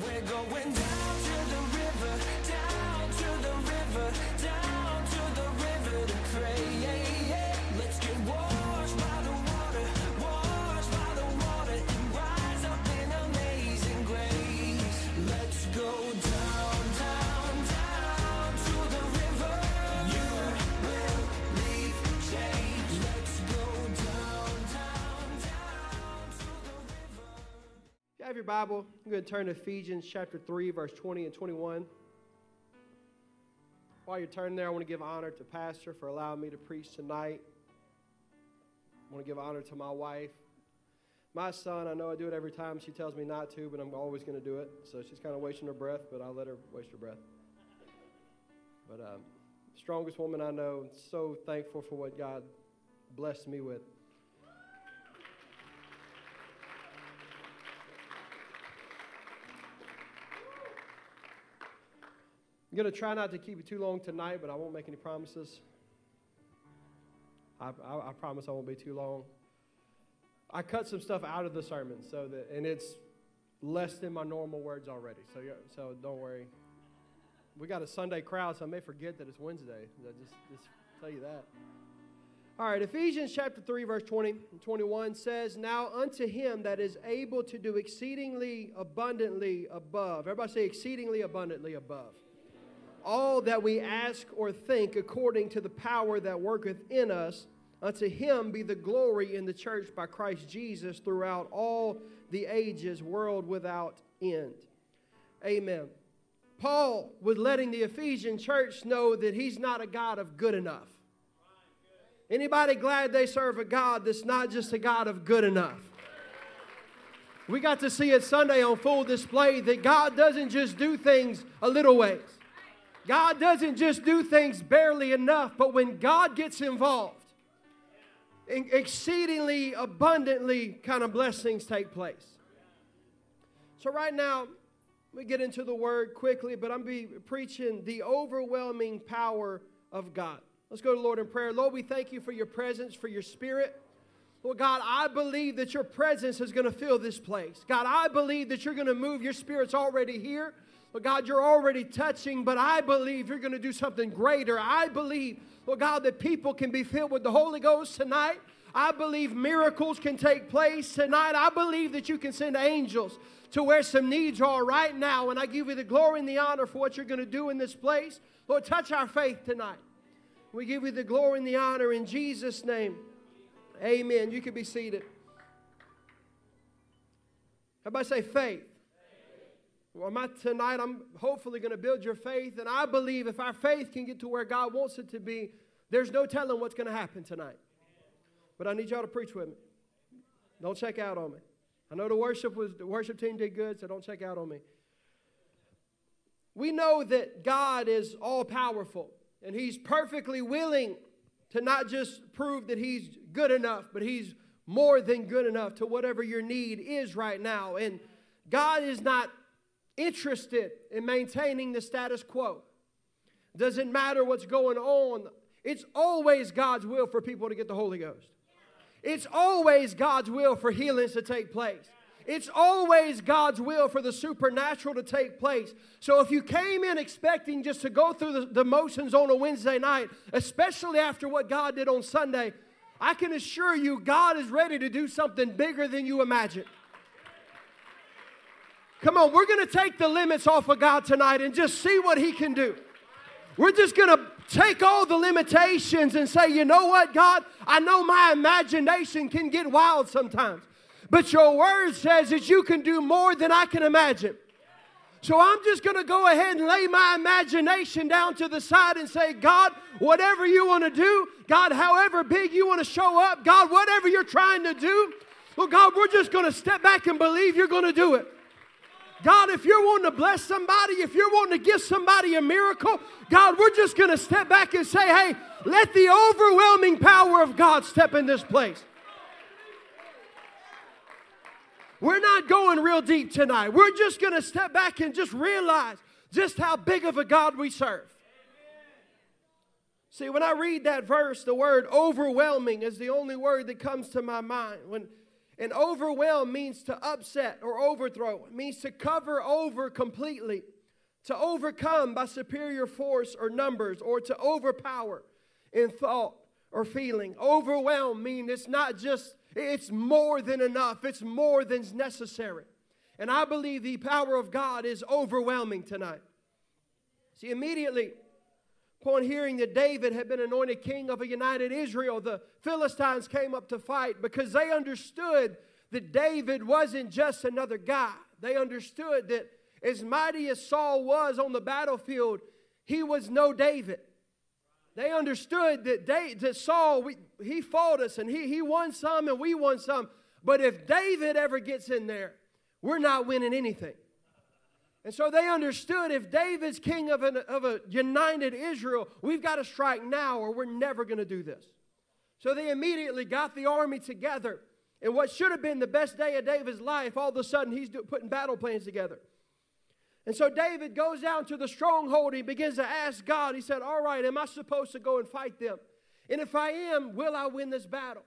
We're going down to the river, have your Bible, I'm going to turn to Ephesians chapter 3, verse 20 and 21. While you're turning there, I want to give honor to Pastor for allowing me to preach tonight. I want to give honor to my wife. My son, I know I do it every time she tells me not to, but I'm always going to do it. So she's kind of wasting her breath, but I'll let her waste her breath. But um, strongest woman I know, so thankful for what God blessed me with. I'm going to try not to keep it too long tonight, but I won't make any promises. I, I, I promise I won't be too long. I cut some stuff out of the sermon, so that, and it's less than my normal words already. So, so don't worry. We got a Sunday crowd, so I may forget that it's Wednesday. I just, just tell you that. All right, Ephesians chapter 3, verse 20 and 21 says, Now unto him that is able to do exceedingly abundantly above. Everybody say exceedingly abundantly above all that we ask or think according to the power that worketh in us. Unto him be the glory in the church by Christ Jesus throughout all the ages, world without end. Amen. Paul was letting the Ephesian church know that he's not a God of good enough. Anybody glad they serve a God that's not just a God of good enough? We got to see it Sunday on full display that God doesn't just do things a little ways. God doesn't just do things barely enough, but when God gets involved, exceedingly abundantly kind of blessings take place. So, right now, we get into the word quickly, but I'm be preaching the overwhelming power of God. Let's go to Lord in prayer. Lord, we thank you for your presence, for your spirit. Lord God, I believe that your presence is going to fill this place. God, I believe that you're going to move. Your spirit's already here. Lord God, you're already touching, but I believe you're going to do something greater. I believe, Lord God, that people can be filled with the Holy Ghost tonight. I believe miracles can take place tonight. I believe that you can send angels to where some needs are right now. And I give you the glory and the honor for what you're going to do in this place. Lord, touch our faith tonight. We give you the glory and the honor in Jesus' name. Amen. You can be seated. Everybody say faith. Well, my, tonight, I'm hopefully going to build your faith. And I believe if our faith can get to where God wants it to be, there's no telling what's going to happen tonight. But I need y'all to preach with me. Don't check out on me. I know the worship was the worship team did good, so don't check out on me. We know that God is all powerful and He's perfectly willing to not just prove that He's good enough, but He's more than good enough to whatever your need is right now. And God is not interested in maintaining the status quo. Doesn't matter what's going on, it's always God's will for people to get the Holy Ghost. It's always God's will for healings to take place. It's always God's will for the supernatural to take place. So if you came in expecting just to go through the, the motions on a Wednesday night, especially after what God did on Sunday, I can assure you God is ready to do something bigger than you imagine. Come on, we're going to take the limits off of God tonight and just see what He can do. We're just going to take all the limitations and say, you know what, God? I know my imagination can get wild sometimes, but your word says that you can do more than I can imagine. So I'm just going to go ahead and lay my imagination down to the side and say, God, whatever you want to do, God, however big you want to show up, God, whatever you're trying to do, well, God, we're just going to step back and believe you're going to do it. God, if you're wanting to bless somebody, if you're wanting to give somebody a miracle, God, we're just going to step back and say, hey, let the overwhelming power of God step in this place. We're not going real deep tonight. We're just going to step back and just realize just how big of a God we serve. See, when I read that verse, the word overwhelming is the only word that comes to my mind. When And overwhelm means to upset or overthrow, it means to cover over completely, to overcome by superior force or numbers, or to overpower in thought or feeling. Overwhelm means it's not just, it's more than enough, it's more than's necessary. And I believe the power of God is overwhelming tonight. See, immediately upon hearing that David had been anointed king of a united Israel, the Philistines came up to fight because they understood that David wasn't just another guy. They understood that as mighty as Saul was on the battlefield, he was no David. They understood that, that Saul, we, he fought us and he, he won some and we won some. But if David ever gets in there, we're not winning anything. And so they understood if David's king of, an, of a united Israel, we've got to strike now or we're never going to do this. So they immediately got the army together. And what should have been the best day of David's life, all of a sudden he's putting battle plans together. And so David goes down to the stronghold. He begins to ask God. He said, All right, am I supposed to go and fight them? And if I am, will I win this battle?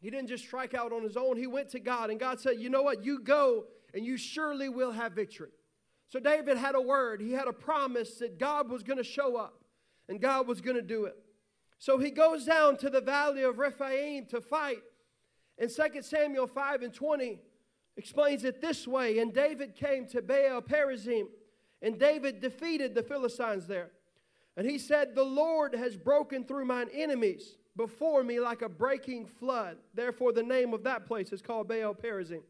He didn't just strike out on his own. He went to God, and God said, You know what? You go, and you surely will have victory. So David had a word, he had a promise that God was going to show up and God was going to do it. So he goes down to the valley of Rephaim to fight. And 2 Samuel 5 and 20 explains it this way And David came to Baal Perazim, and David defeated the Philistines there. And he said, The Lord has broken through mine enemies before me like a breaking flood. Therefore, the name of that place is called Baal Perazim.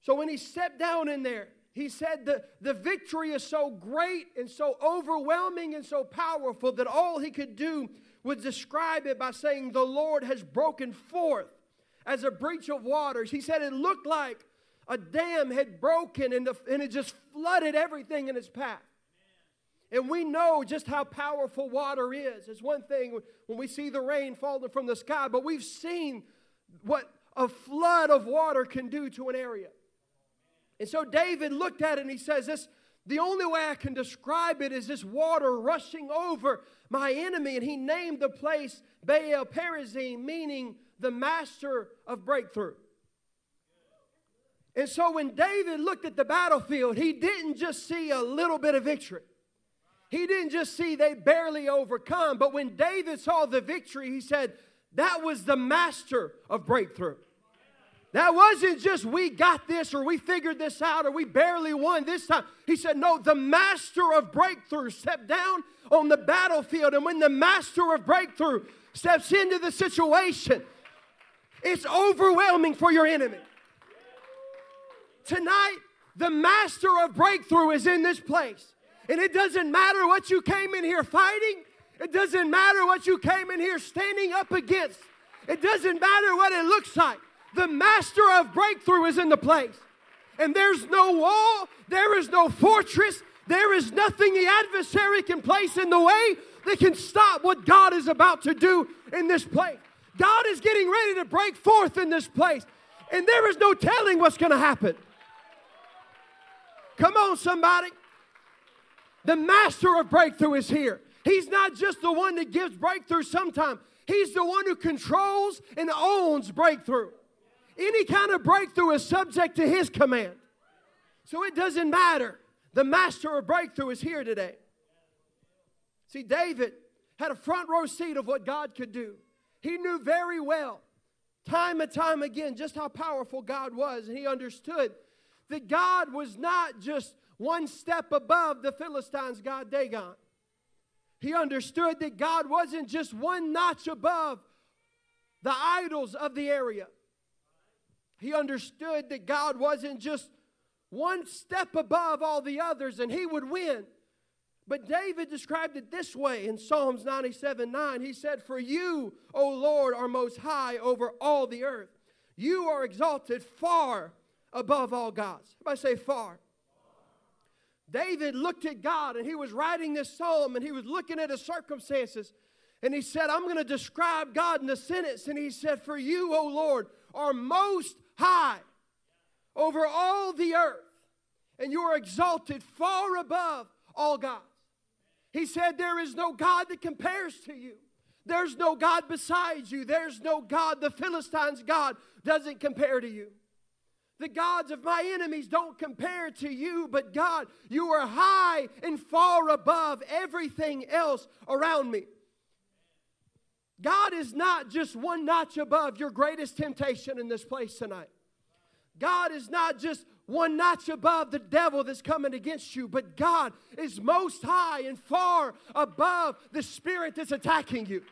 So when he stepped down in there, he said the, the victory is so great and so overwhelming and so powerful that all he could do was describe it by saying, The Lord has broken forth as a breach of waters. He said it looked like a dam had broken and, the, and it just flooded everything in its path. And we know just how powerful water is. It's one thing when we see the rain falling from the sky, but we've seen what a flood of water can do to an area. And so David looked at it and he says, This the only way I can describe it is this water rushing over my enemy. And he named the place Baal Perazim, meaning the master of breakthrough. And so when David looked at the battlefield, he didn't just see a little bit of victory. He didn't just see they barely overcome, but when David saw the victory, he said, That was the master of breakthrough. That wasn't just we got this or we figured this out or we barely won this time. He said, No, the master of breakthrough stepped down on the battlefield. And when the master of breakthrough steps into the situation, it's overwhelming for your enemy. Tonight, the master of breakthrough is in this place. And it doesn't matter what you came in here fighting, it doesn't matter what you came in here standing up against, it doesn't matter what it looks like. The master of breakthrough is in the place. And there's no wall, there is no fortress, there is nothing the adversary can place in the way that can stop what God is about to do in this place. God is getting ready to break forth in this place, and there is no telling what's going to happen. Come on, somebody. The master of breakthrough is here. He's not just the one that gives breakthrough sometimes, he's the one who controls and owns breakthrough. Any kind of breakthrough is subject to his command. So it doesn't matter. The master of breakthrough is here today. See, David had a front row seat of what God could do. He knew very well, time and time again, just how powerful God was. And he understood that God was not just one step above the Philistines' God Dagon. He understood that God wasn't just one notch above the idols of the area. He understood that God wasn't just one step above all the others and he would win. But David described it this way in Psalms 97 9. He said, For you, O Lord, are most high over all the earth. You are exalted far above all gods. Everybody say far. David looked at God and he was writing this psalm and he was looking at his circumstances and he said, I'm going to describe God in a sentence. And he said, For you, O Lord, are most high over all the earth, and you are exalted far above all gods. He said, There is no God that compares to you. There's no God besides you. There's no God. The Philistines' God doesn't compare to you. The gods of my enemies don't compare to you, but God, you are high and far above everything else around me. God is not just one notch above your greatest temptation in this place tonight. God is not just one notch above the devil that's coming against you, but God is most high and far above the spirit that's attacking you.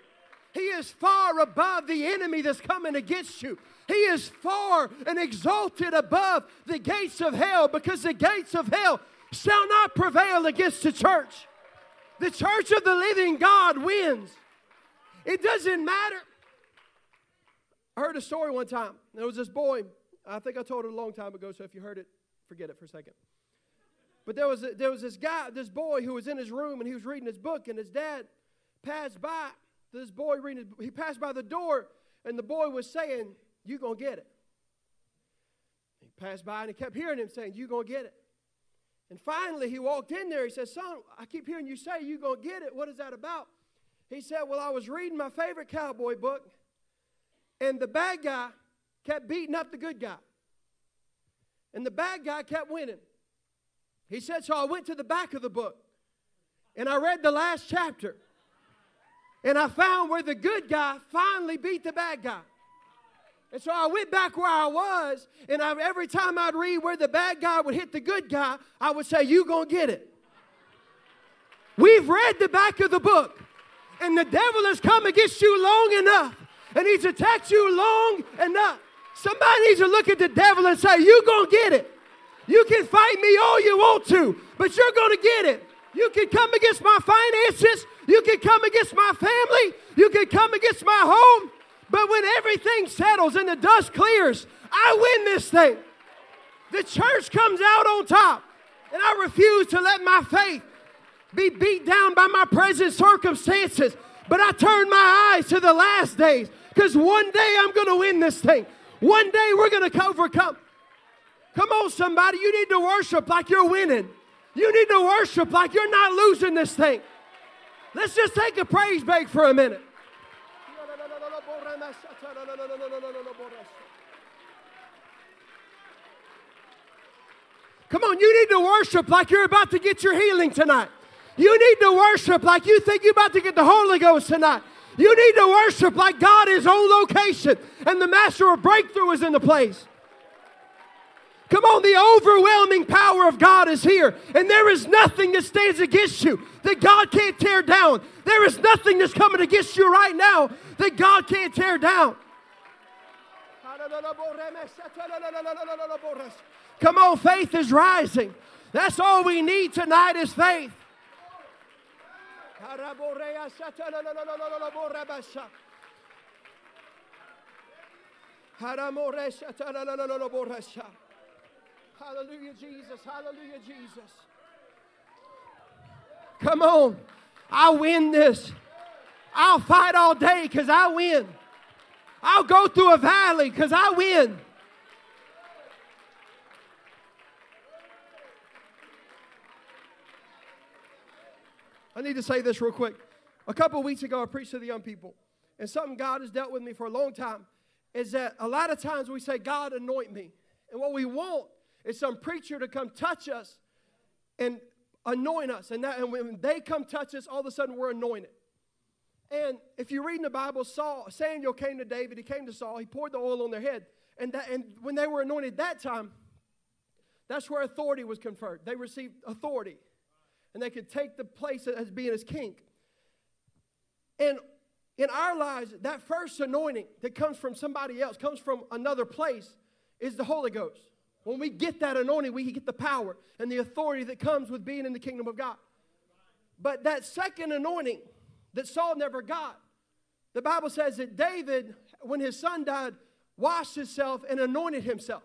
He is far above the enemy that's coming against you. He is far and exalted above the gates of hell because the gates of hell shall not prevail against the church. The church of the living God wins. It doesn't matter. I heard a story one time. There was this boy. I think I told it a long time ago, so if you heard it, forget it for a second. But there was, a, there was this guy, this boy who was in his room and he was reading his book, and his dad passed by. This boy reading his, he passed by the door, and the boy was saying, You gonna get it. He passed by and he kept hearing him saying, You gonna get it. And finally he walked in there. He said, Son, I keep hearing you say you gonna get it. What is that about? He said, Well, I was reading my favorite cowboy book, and the bad guy kept beating up the good guy. And the bad guy kept winning. He said, So I went to the back of the book and I read the last chapter. And I found where the good guy finally beat the bad guy. And so I went back where I was, and I, every time I'd read where the bad guy would hit the good guy, I would say, You gonna get it. We've read the back of the book, and the devil has come against you long enough, and he's attacked you long enough. Somebody needs to look at the devil and say, You're gonna get it. You can fight me all you want to, but you're gonna get it. You can come against my finances, you can come against my family, you can come against my home, but when everything settles and the dust clears, I win this thing. The church comes out on top, and I refuse to let my faith be beat down by my present circumstances. But I turn my eyes to the last days because one day I'm going to win this thing. One day we're going to overcome. Come on, somebody. You need to worship like you're winning. You need to worship like you're not losing this thing. Let's just take a praise break for a minute. Come on, you need to worship like you're about to get your healing tonight. You need to worship like you think you're about to get the Holy Ghost tonight. You need to worship like God is on location and the master of breakthrough is in the place. Come on, the overwhelming power of God is here, and there is nothing that stands against you that God can't tear down. There is nothing that's coming against you right now that God can't tear down. Come on, faith is rising. That's all we need tonight is faith. Hallelujah, Jesus. Hallelujah, Jesus. Come on. I'll win this. I'll fight all day because I win. I'll go through a valley because I win. I need to say this real quick. A couple weeks ago, I preached to the young people, and something God has dealt with me for a long time is that a lot of times we say, God, anoint me. And what we want is some preacher to come touch us and anoint us. And, that, and when they come touch us, all of a sudden we're anointed. And if you read in the Bible, Saul, Samuel came to David, he came to Saul, he poured the oil on their head. And, that, and when they were anointed that time, that's where authority was conferred. They received authority. And they could take the place as being as king. And in our lives, that first anointing that comes from somebody else, comes from another place, is the Holy Ghost. When we get that anointing, we get the power and the authority that comes with being in the kingdom of God. But that second anointing that Saul never got, the Bible says that David, when his son died, washed himself and anointed himself.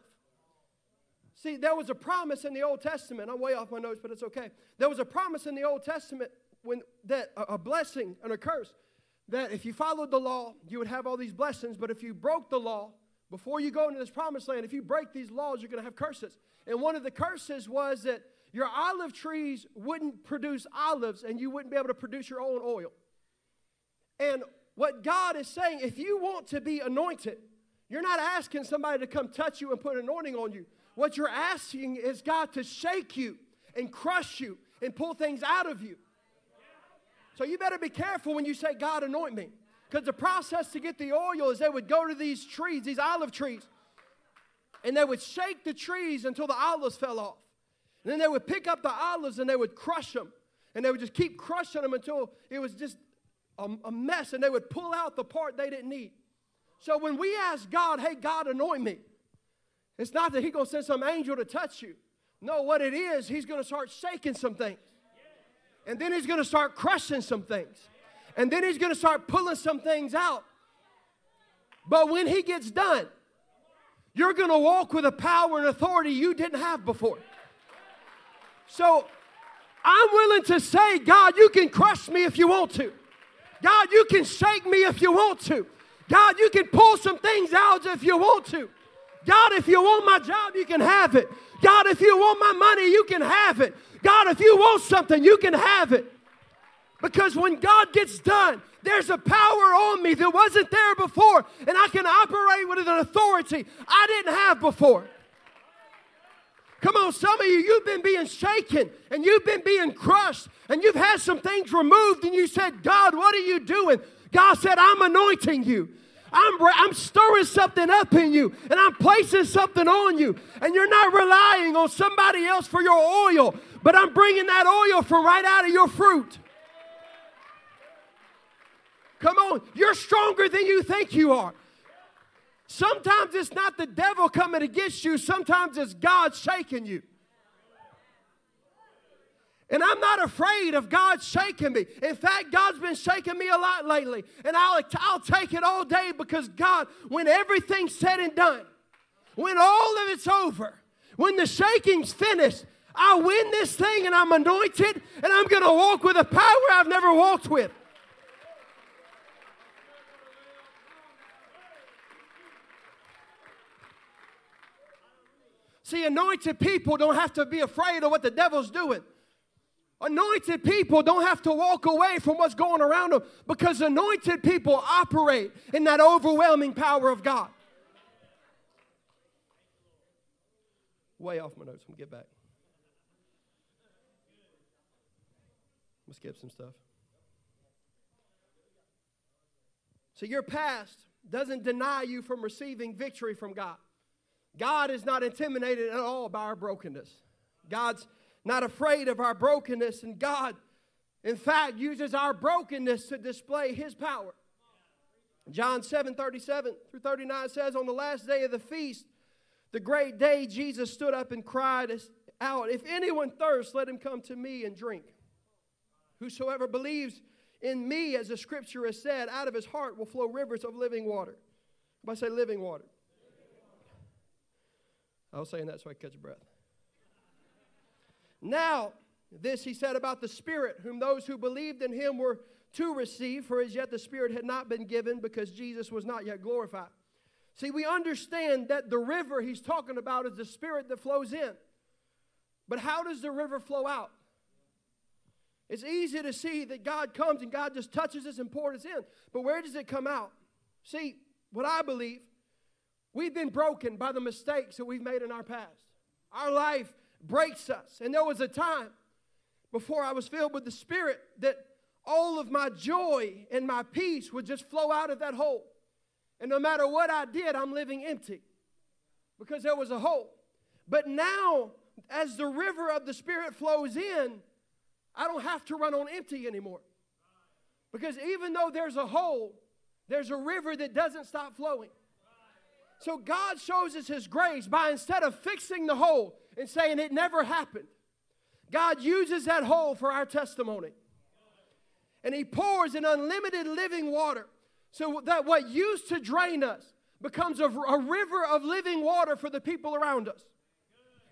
See, there was a promise in the Old Testament. I'm way off my notes, but it's okay. There was a promise in the Old Testament when that a blessing and a curse that if you followed the law, you would have all these blessings, but if you broke the law, before you go into this promised land, if you break these laws, you're going to have curses. And one of the curses was that your olive trees wouldn't produce olives and you wouldn't be able to produce your own oil. And what God is saying, if you want to be anointed, you're not asking somebody to come touch you and put anointing on you. What you're asking is God to shake you and crush you and pull things out of you. So you better be careful when you say, God, anoint me. Because the process to get the oil is they would go to these trees, these olive trees, and they would shake the trees until the olives fell off. And then they would pick up the olives and they would crush them. And they would just keep crushing them until it was just a, a mess. And they would pull out the part they didn't need. So when we ask God, hey, God, anoint me, it's not that He's going to send some angel to touch you. No, what it is, He's going to start shaking some things. And then He's going to start crushing some things. And then He's going to start pulling some things out. But when He gets done, you're going to walk with a power and authority you didn't have before. So I'm willing to say, God, you can crush me if you want to. God, you can shake me if you want to. God, you can pull some things out if you want to. God, if you want my job, you can have it. God, if you want my money, you can have it. God, if you want something, you can have it. Because when God gets done, there's a power on me that wasn't there before, and I can operate with an authority I didn't have before. Come on, some of you, you've been being shaken and you've been being crushed and you've had some things removed and you said, God, what are you doing? God said, I'm anointing you. I'm, I'm stirring something up in you and I'm placing something on you. And you're not relying on somebody else for your oil, but I'm bringing that oil from right out of your fruit. Come on, you're stronger than you think you are. Sometimes it's not the devil coming against you, sometimes it's God shaking you. And I'm not afraid of God shaking me. In fact, God's been shaking me a lot lately. And I'll, I'll take it all day because God, when everything's said and done, when all of it's over, when the shaking's finished, I win this thing and I'm anointed and I'm going to walk with a power I've never walked with. See, anointed people don't have to be afraid of what the devil's doing. Anointed people don't have to walk away from what's going around them because anointed people operate in that overwhelming power of God. Way off my notes. I'm get back. I'm gonna skip some stuff. So your past doesn't deny you from receiving victory from God. God is not intimidated at all by our brokenness. God's not afraid of our brokenness, and God, in fact, uses our brokenness to display His power. John 7 37 through 39 says, On the last day of the feast, the great day, Jesus stood up and cried out, If anyone thirsts, let him come to me and drink. Whosoever believes in me, as the scripture has said, out of his heart will flow rivers of living water. If I say living water, I was saying that so I could catch a breath. Now, this he said about the Spirit, whom those who believed in him were to receive, for as yet the Spirit had not been given because Jesus was not yet glorified. See, we understand that the river he's talking about is the Spirit that flows in. But how does the river flow out? It's easy to see that God comes and God just touches us and pours us in. But where does it come out? See, what I believe We've been broken by the mistakes that we've made in our past. Our life breaks us. And there was a time before I was filled with the Spirit that all of my joy and my peace would just flow out of that hole. And no matter what I did, I'm living empty because there was a hole. But now, as the river of the Spirit flows in, I don't have to run on empty anymore. Because even though there's a hole, there's a river that doesn't stop flowing. So God shows us His grace by instead of fixing the hole and saying it never happened, God uses that hole for our testimony. And He pours an unlimited living water so that what used to drain us becomes a, a river of living water for the people around us.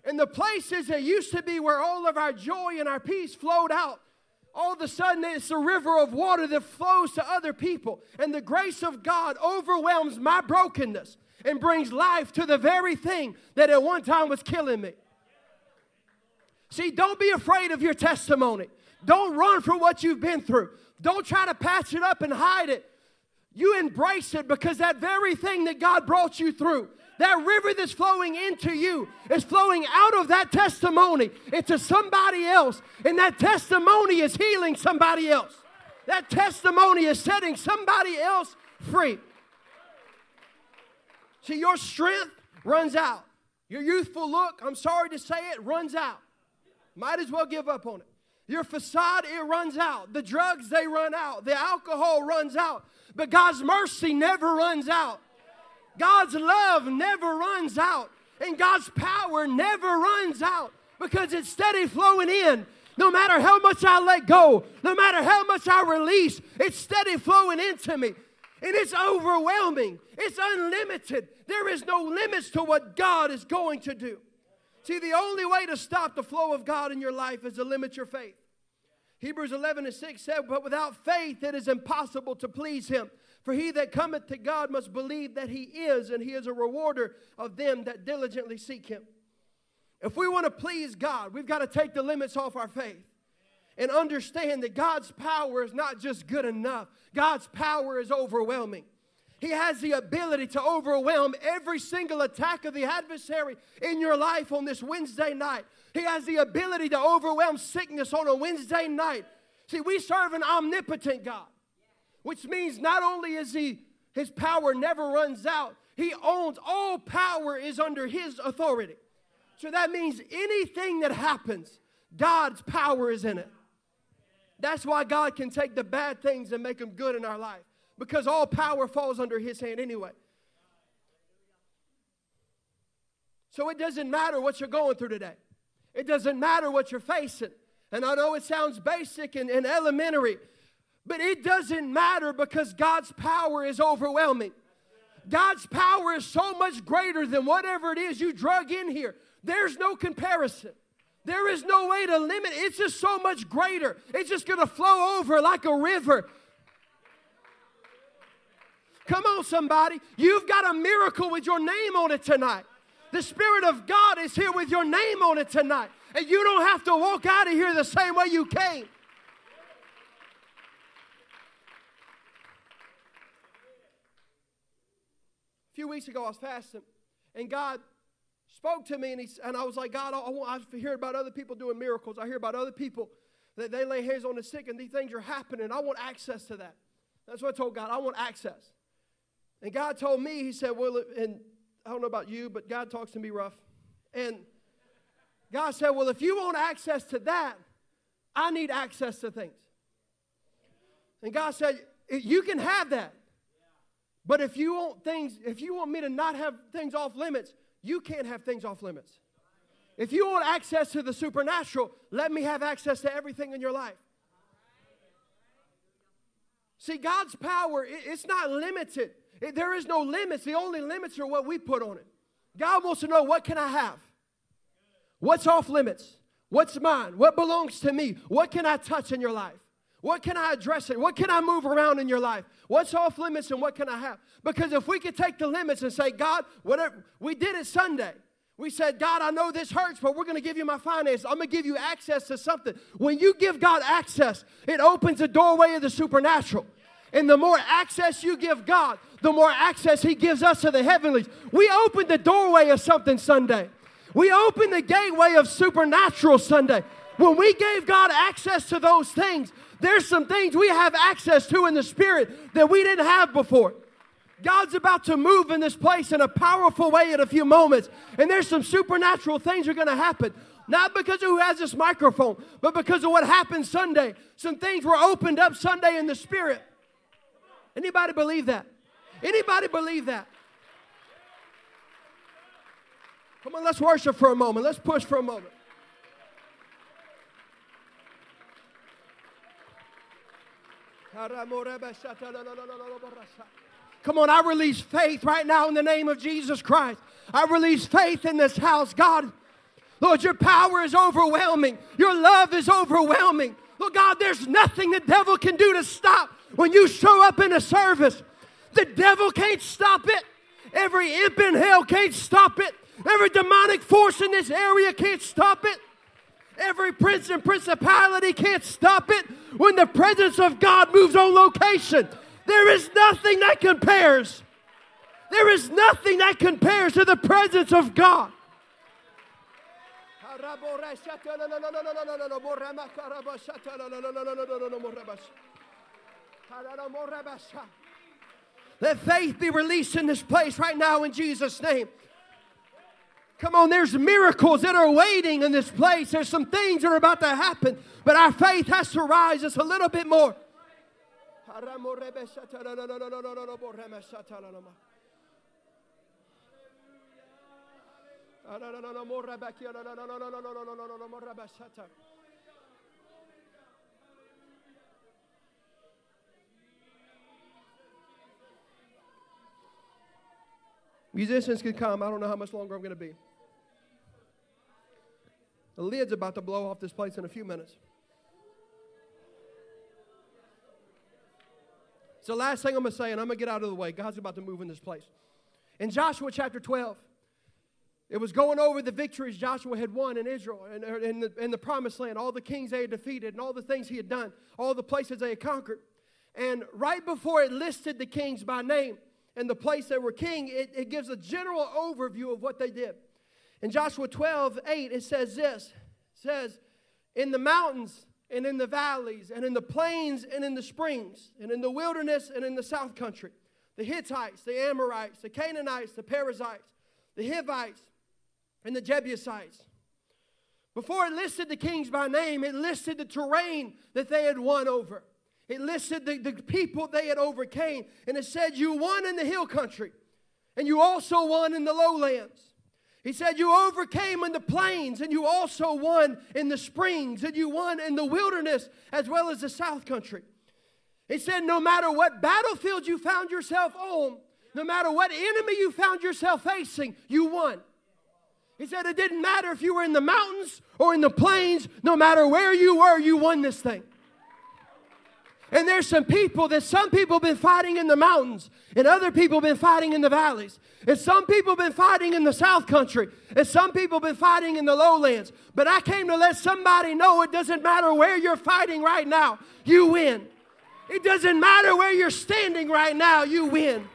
And the places that used to be where all of our joy and our peace flowed out, all of a sudden it's a river of water that flows to other people. And the grace of God overwhelms my brokenness and brings life to the very thing that at one time was killing me. See, don't be afraid of your testimony. Don't run from what you've been through. Don't try to patch it up and hide it. you embrace it because that very thing that God brought you through, that river that's flowing into you is flowing out of that testimony into somebody else. And that testimony is healing somebody else. That testimony is setting somebody else free. See, your strength runs out. Your youthful look, I'm sorry to say it, runs out. Might as well give up on it. Your facade, it runs out. The drugs, they run out. The alcohol runs out. But God's mercy never runs out. God's love never runs out. And God's power never runs out because it's steady flowing in. No matter how much I let go, no matter how much I release, it's steady flowing into me. And it's overwhelming. It's unlimited. There is no limits to what God is going to do. See, the only way to stop the flow of God in your life is to limit your faith. Hebrews 11 and 6 said, But without faith it is impossible to please him. For he that cometh to God must believe that he is, and he is a rewarder of them that diligently seek him. If we want to please God, we've got to take the limits off our faith and understand that God's power is not just good enough, God's power is overwhelming. He has the ability to overwhelm every single attack of the adversary in your life on this Wednesday night. He has the ability to overwhelm sickness on a Wednesday night. See, we serve an omnipotent God, which means not only is he his power never runs out, he owns all power is under his authority. So that means anything that happens, God's power is in it. That's why God can take the bad things and make them good in our life because all power falls under his hand anyway. So it doesn't matter what you're going through today. It doesn't matter what you're facing. And I know it sounds basic and, and elementary, but it doesn't matter because God's power is overwhelming. God's power is so much greater than whatever it is you drug in here. There's no comparison. There is no way to limit. It's just so much greater. It's just going to flow over like a river. Come on, somebody. You've got a miracle with your name on it tonight. The Spirit of God is here with your name on it tonight. And you don't have to walk out of here the same way you came. A few weeks ago, I was fasting, and God spoke to me, and, he, and I was like, God, I, I, I hear about other people doing miracles. I hear about other people that they lay hands on the sick, and these things are happening. I want access to that. That's what I told God. I want access. And God told me, He said, Well, and I don't know about you, but God talks to me rough. And God said, Well, if you want access to that, I need access to things. And God said, You can have that. But if you want things, if you want me to not have things off limits, you can't have things off limits. If you want access to the supernatural, let me have access to everything in your life. See, God's power, it's not limited. There is no limits. The only limits are what we put on it. God wants to know what can I have? What's off limits? What's mine? What belongs to me? What can I touch in your life? What can I address it? What can I move around in your life? What's off limits and what can I have? Because if we could take the limits and say, God, whatever, we did it Sunday. We said, God, I know this hurts, but we're going to give you my finances. I'm going to give you access to something. When you give God access, it opens the doorway of the supernatural. And the more access you give God, the more access He gives us to the heavenlies. We opened the doorway of something Sunday. We opened the gateway of supernatural Sunday. When we gave God access to those things, there's some things we have access to in the Spirit that we didn't have before. God's about to move in this place in a powerful way in a few moments. And there's some supernatural things are going to happen. Not because of who has this microphone, but because of what happened Sunday. Some things were opened up Sunday in the Spirit. Anybody believe that? Anybody believe that? Come on, let's worship for a moment. Let's push for a moment. Come on, I release faith right now in the name of Jesus Christ. I release faith in this house, God. Lord, your power is overwhelming. Your love is overwhelming. Lord God, there's nothing the devil can do to stop when you show up in a service. The devil can't stop it. Every imp in hell can't stop it. Every demonic force in this area can't stop it. Every prince and principality can't stop it. When the presence of God moves on location, There is nothing that compares. There is nothing that compares to the presence of God. Let faith be released in this place right now in Jesus' name. Come on, there's miracles that are waiting in this place. There's some things that are about to happen, but our faith has to rise just a little bit more. Musicians can come. I don't know how much longer I'm going to be. The lid's about to blow off this place in a few minutes. It's the last thing I'm going to say, and I'm going to get out of the way. God's about to move in this place. In Joshua chapter 12, it was going over the victories Joshua had won in Israel and in the, in the promised land, all the kings they had defeated, and all the things he had done, all the places they had conquered. And right before it listed the kings by name and the place they were king, it, it gives a general overview of what they did. In Joshua 12, 8, it says this it says, In the mountains and in the valleys and in the plains and in the springs and in the wilderness and in the south country, the Hittites, the Amorites, the Canaanites, the Perizzites, the Hivites, and the Jebusites. Before it listed the kings by name, it listed the terrain that they had won over. It listed the, the people they had overcame. And it said, You won in the hill country, and you also won in the lowlands. He said, You overcame in the plains, and you also won in the springs, and you won in the wilderness as well as the south country. He said, No matter what battlefield you found yourself on, no matter what enemy you found yourself facing, you won. He said, It didn't matter if you were in the mountains or in the plains, no matter where you were, you won this thing. And there's some people that some people have been fighting in the mountains, and other people have been fighting in the valleys. And some people have been fighting in the south country, and some people have been fighting in the lowlands. But I came to let somebody know it doesn't matter where you're fighting right now, you win. It doesn't matter where you're standing right now, you win.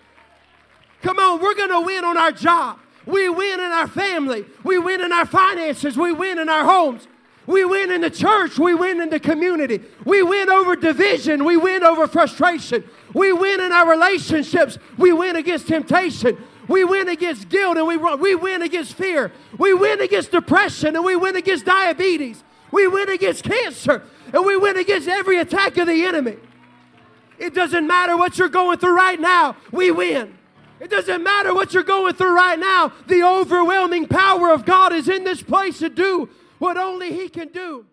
Come on, we're gonna win on our job. We win in our family. We win in our finances. We win in our homes. We win in the church. We win in the community. We win over division. We win over frustration. We win in our relationships. We win against temptation. We win against guilt and we, we win against fear. We win against depression and we win against diabetes. We win against cancer and we win against every attack of the enemy. It doesn't matter what you're going through right now, we win. It doesn't matter what you're going through right now, the overwhelming power of God is in this place to do what only He can do.